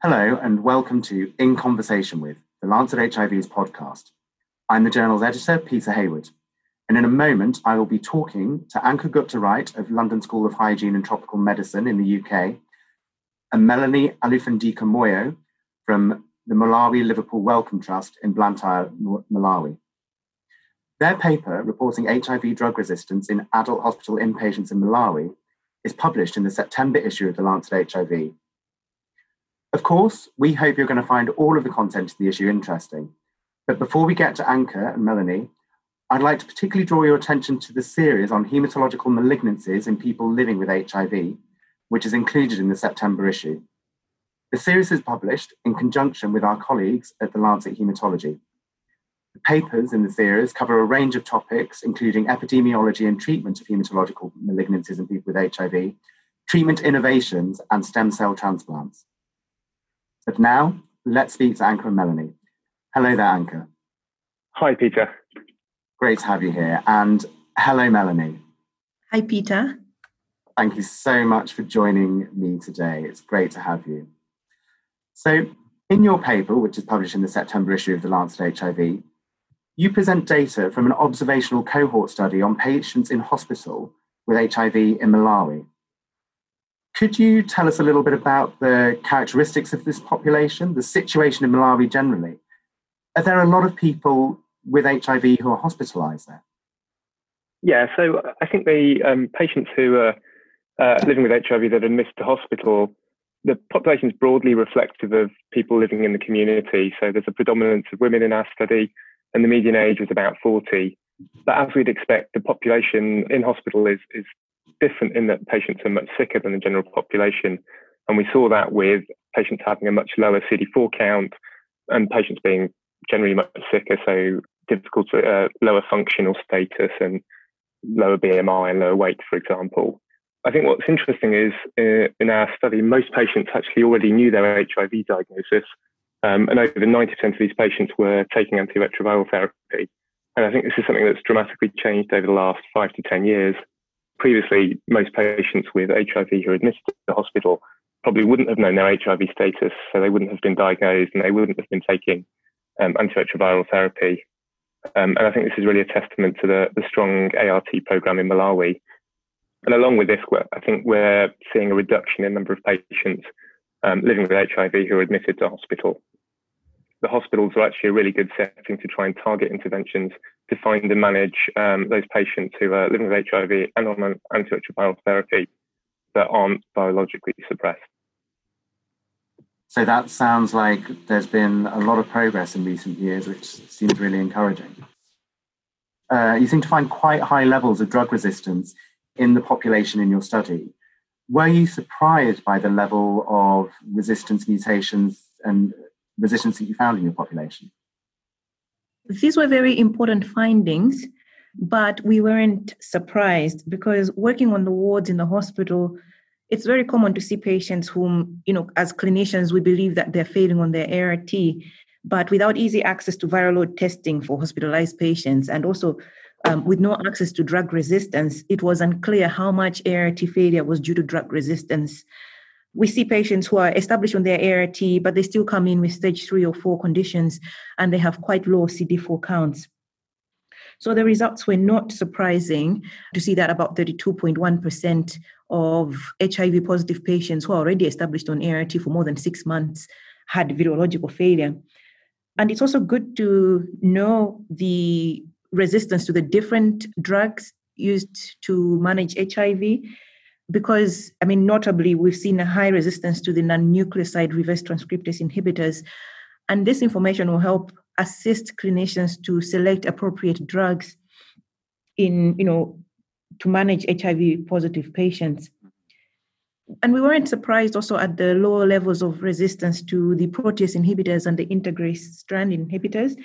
Hello, and welcome to In Conversation with, the Lancet HIV's podcast. I'm the journal's editor, Peter Hayward, and in a moment I will be talking to Ankur Gupta Wright of London School of Hygiene and Tropical Medicine in the UK, and Melanie Alufandika Moyo from the Malawi Liverpool Wellcome Trust in Blantyre, Malawi. Their paper reporting HIV drug resistance in adult hospital inpatients in Malawi is published in the September issue of the Lancet HIV of course, we hope you're going to find all of the content of the issue interesting. But before we get to Ankur and Melanie, I'd like to particularly draw your attention to the series on hematological malignancies in people living with HIV, which is included in the September issue. The series is published in conjunction with our colleagues at the Lancet Hematology. The papers in the series cover a range of topics, including epidemiology and treatment of hematological malignancies in people with HIV, treatment innovations, and stem cell transplants. But now, let's speak to Ankur and Melanie. Hello there, Ankur. Hi, Peter. Great to have you here. And hello, Melanie. Hi, Peter. Thank you so much for joining me today. It's great to have you. So, in your paper, which is published in the September issue of the Lancet HIV, you present data from an observational cohort study on patients in hospital with HIV in Malawi. Could you tell us a little bit about the characteristics of this population, the situation in Malawi generally? Are there a lot of people with HIV who are hospitalized there? Yeah, so I think the um, patients who are uh, living with HIV that are admitted to hospital, the population is broadly reflective of people living in the community. So there's a predominance of women in our study, and the median age was about 40. But as we'd expect, the population in hospital is, is different in that patients are much sicker than the general population. And we saw that with patients having a much lower CD4 count and patients being generally much sicker, so difficult to, uh, lower functional status and lower BMI and lower weight, for example. I think what's interesting is uh, in our study, most patients actually already knew their HIV diagnosis, um, and over 90% of these patients were taking antiretroviral therapy. And I think this is something that's dramatically changed over the last five to 10 years previously, most patients with HIV who are admitted to the hospital probably wouldn't have known their HIV status, so they wouldn't have been diagnosed and they wouldn't have been taking um, antiretroviral therapy. Um, and I think this is really a testament to the, the strong ART program in Malawi. And along with this, I think we're seeing a reduction in the number of patients um, living with HIV who are admitted to hospital the hospitals are actually a really good setting to try and target interventions to find and manage um, those patients who are living with HIV and on antiretroviral therapy that aren't virologically suppressed. So that sounds like there's been a lot of progress in recent years, which seems really encouraging. Uh, you seem to find quite high levels of drug resistance in the population in your study. Were you surprised by the level of resistance mutations and resistance that you found in your population? These were very important findings, but we weren't surprised because working on the wards in the hospital, it's very common to see patients whom, you know, as clinicians, we believe that they're failing on their ART, but without easy access to viral load testing for hospitalized patients and also um, with no access to drug resistance, it was unclear how much ART failure was due to drug resistance we see patients who are established on their ART, but they still come in with stage three or four conditions and they have quite low CD4 counts. So the results were not surprising to see that about 32.1% of HIV positive patients who are already established on ART for more than six months had virological failure. And it's also good to know the resistance to the different drugs used to manage HIV because, I mean, notably, we've seen a high resistance to the non nucleoside reverse transcriptase inhibitors. And this information will help assist clinicians to select appropriate drugs in, you know, to manage HIV positive patients. And we weren't surprised also at the lower levels of resistance to the protease inhibitors and the integrase strand inhibitors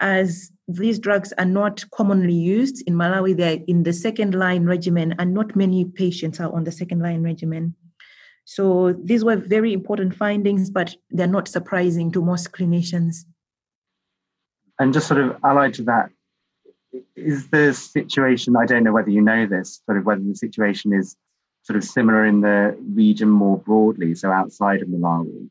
as these drugs are not commonly used in Malawi. They're in the second line regimen, and not many patients are on the second line regimen. So these were very important findings, but they're not surprising to most clinicians. And just sort of allied to that, is the situation, I don't know whether you know this, sort of whether the situation is sort of similar in the region more broadly, so outside of Malawi.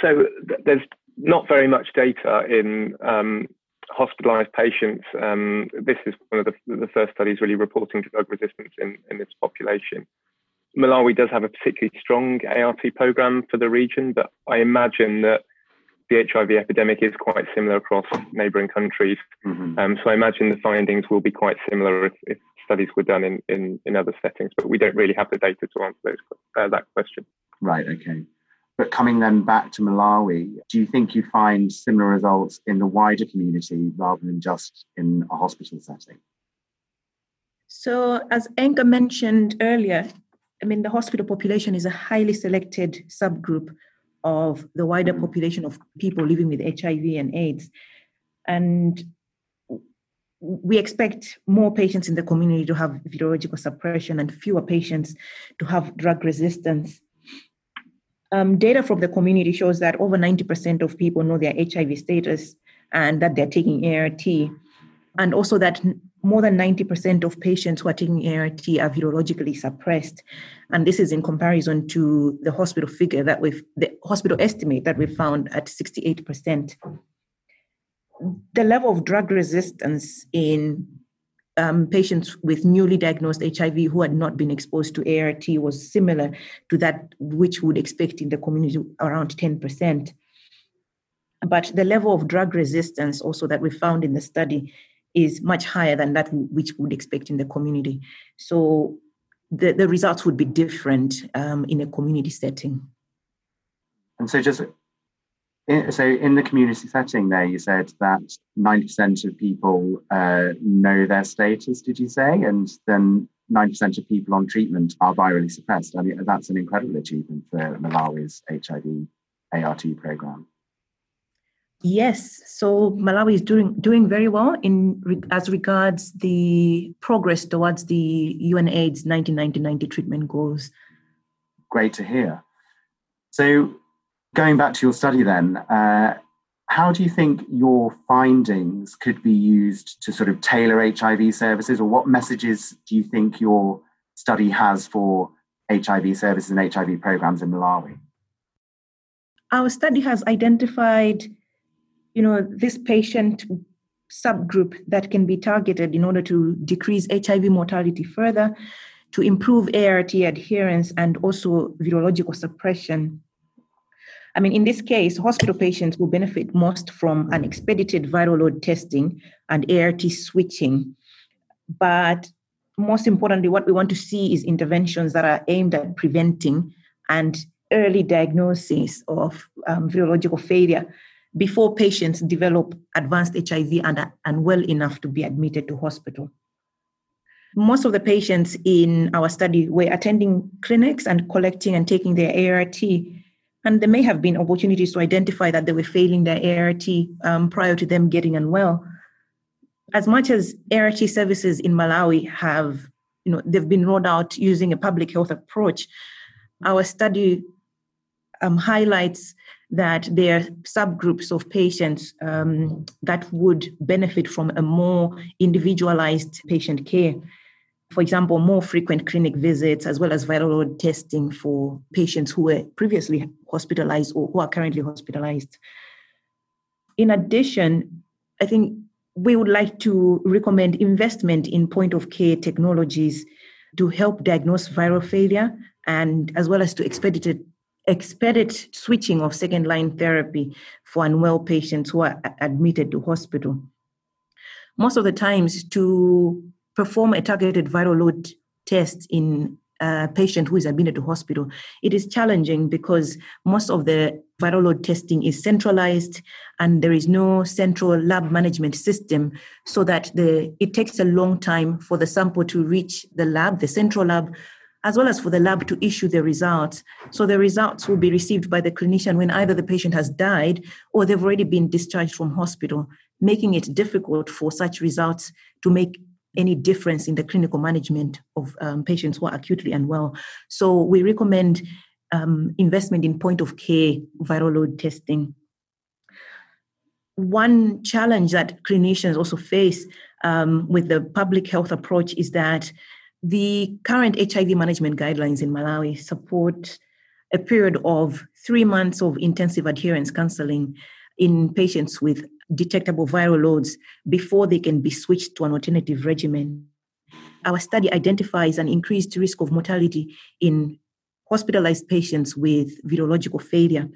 So there's not very much data in um, hospitalized patients. Um, this is one of the, the, first studies really reporting drug resistance in, in this population. Malawi does have a particularly strong ART program for the region, but I imagine that the HIV epidemic is quite similar across neighbouring countries. Mm-hmm. Um, so I imagine the findings will be quite similar if, if studies were done in, in, in, other settings, but we don't really have the data to answer those, uh, that question. Right, okay. But coming then back to Malawi, do you think you find similar results in the wider community rather than just in a hospital setting? So, as Ankur mentioned earlier, I mean, the hospital population is a highly selected subgroup of the wider population of people living with HIV and AIDS. And we expect more patients in the community to have virological suppression and fewer patients to have drug resistance. Um, data from the community shows that over 90% of people know their HIV status and that they're taking ART, and also that more than 90% of patients who are taking ART are virologically suppressed. And this is in comparison to the hospital figure that we've, the hospital estimate that we found at 68%. The level of drug resistance in um, patients with newly diagnosed HIV who had not been exposed to ART was similar to that which would expect in the community, around 10%. But the level of drug resistance also that we found in the study is much higher than that which would expect in the community. So the, the results would be different um, in a community setting. And so just so in the community setting there, you said that 90% of people uh, know their status, did you say? And then 90% of people on treatment are virally suppressed. I mean, that's an incredible achievement for Malawi's HIV ART program. Yes, so Malawi is doing doing very well in as regards the progress towards the UNAIDS 1990 treatment goals. Great to hear. So, going back to your study, then, uh, how do you think your findings could be used to sort of tailor HIV services, or what messages do you think your study has for HIV services and HIV programs in Malawi? Our study has identified you know, this patient subgroup that can be targeted in order to decrease HIV mortality further, to improve ART adherence, and also virological suppression. I mean, in this case, hospital patients will benefit most from an expedited viral load testing and ART switching. But most importantly, what we want to see is interventions that are aimed at preventing and early diagnosis of um, virological failure before patients develop advanced HIV and are unwell enough to be admitted to hospital. Most of the patients in our study were attending clinics and collecting and taking their ART. And there may have been opportunities to identify that they were failing their ART um, prior to them getting unwell. As much as ART services in Malawi have, you know, they've been rolled out using a public health approach, our study um, highlights that there are subgroups of patients um, that would benefit from a more individualized patient care. For example, more frequent clinic visits, as well as viral load testing for patients who were previously hospitalized or who are currently hospitalized. In addition, I think we would like to recommend investment in point of care technologies to help diagnose viral failure and as well as to expedite expedited switching of second line therapy for unwell patients who are admitted to hospital. Most of the times, to perform a targeted viral load test in a patient who is admitted to hospital, it is challenging because most of the viral load testing is centralized and there is no central lab management system so that the it takes a long time for the sample to reach the lab the central lab as well as for the lab to issue the results. So the results will be received by the clinician when either the patient has died or they've already been discharged from hospital, making it difficult for such results to make any difference in the clinical management of um, patients who are acutely unwell. So we recommend um, investment in point of care viral load testing. One challenge that clinicians also face um, with the public health approach is that the current HIV management guidelines in Malawi support a period of three months of intensive adherence counseling in patients with detectable viral loads before they can be switched to an alternative regimen. Our study identifies an increased risk of mortality in hospitalized patients with virological failure,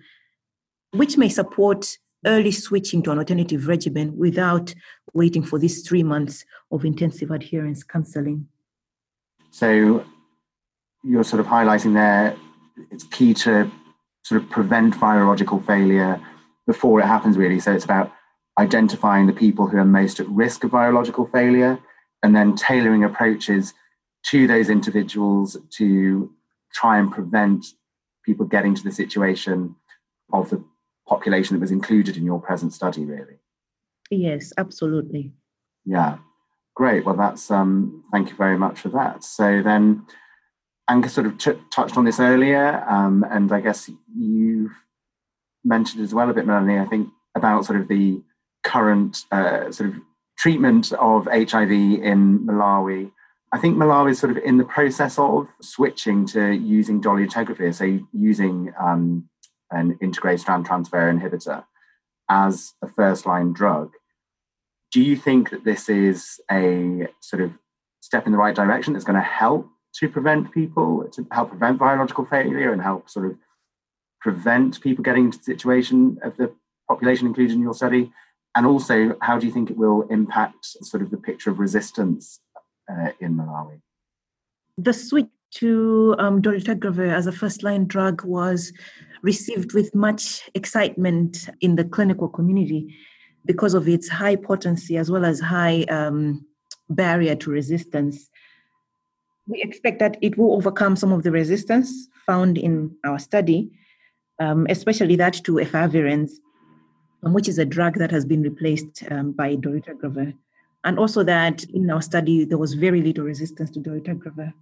which may support early switching to an alternative regimen without waiting for these three months of intensive adherence counseling. So you're sort of highlighting there it's key to sort of prevent virological failure before it happens, really. So it's about identifying the people who are most at risk of virological failure and then tailoring approaches to those individuals to try and prevent people getting to the situation of the population that was included in your present study, really. Yes, absolutely. Yeah, great. Well, that's um, thank you very much for that. So then, Ankur sort of t- touched on this earlier, um, and I guess you've mentioned as well a bit, Melanie. I think about sort of the current uh, sort of treatment of HIV in Malawi. I think Malawi is sort of in the process of switching to using dolutegravir, so using um, an integrase strand transfer inhibitor as a first line drug. Do you think that this is a sort of step in the right direction that's going to help to prevent people, to help prevent virological failure and help sort of prevent people getting into the situation of the population included in your study? And also, how do you think it will impact sort of the picture of resistance uh, in Malawi? The switch to um, dolutegravir as a first-line drug was received with much excitement in the clinical community because of its high potency as well as high um, barrier to resistance. We expect that it will overcome some of the resistance found in our study, um, especially that to efavirenz um, which is a drug that has been replaced um, by dolutegravir. And also that in our study, there was very little resistance to dolutegravir.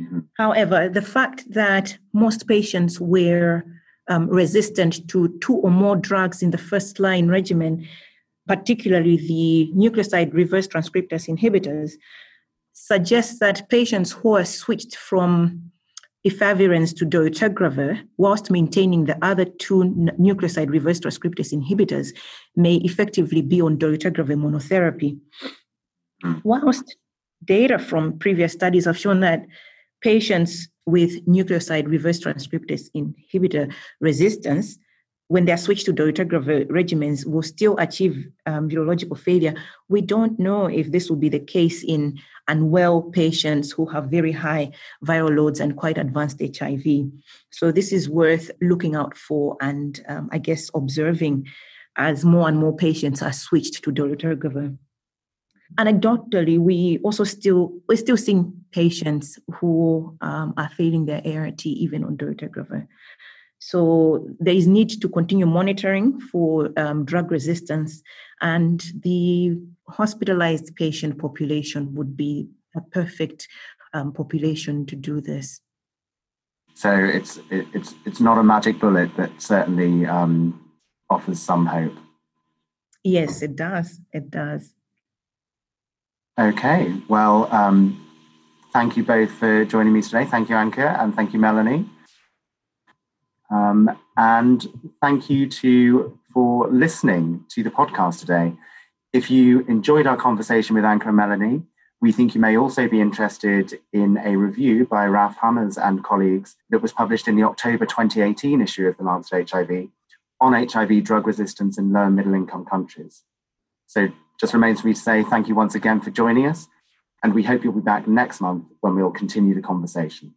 Mm-hmm. However, the fact that most patients were um, resistant to two or more drugs in the first line regimen, particularly the nucleoside reverse transcriptase inhibitors, suggests that patients who are switched from efavirenz to dolutegravir, whilst maintaining the other two nucleoside reverse transcriptase inhibitors, may effectively be on dolutegravir monotherapy. Whilst data from previous studies have shown that patients with nucleoside reverse transcriptase inhibitor resistance when they are switched to dolutegravir regimens will still achieve um, virological failure. We don't know if this will be the case in unwell patients who have very high viral loads and quite advanced HIV. So this is worth looking out for and um, I guess observing as more and more patients are switched to dolutegravir. Anecdotally, we also still we're still seeing patients who um, are failing their ART even on dolutegravir. So there is need to continue monitoring for um, drug resistance, and the hospitalized patient population would be a perfect um, population to do this. So it's it, it's it's not a magic bullet, but certainly um, offers some hope. Yes, it does. It does. Okay. Well, um, thank you both for joining me today. Thank you, Ankur, and thank you, Melanie. Um, and thank you to for listening to the podcast today. If you enjoyed our conversation with Ankur and Melanie, we think you may also be interested in a review by Raph Hamers and colleagues that was published in the October 2018 issue of the Lancet HIV on HIV drug resistance in low and middle income countries. So just remains for me to say thank you once again for joining us, and we hope you'll be back next month when we'll continue the conversation.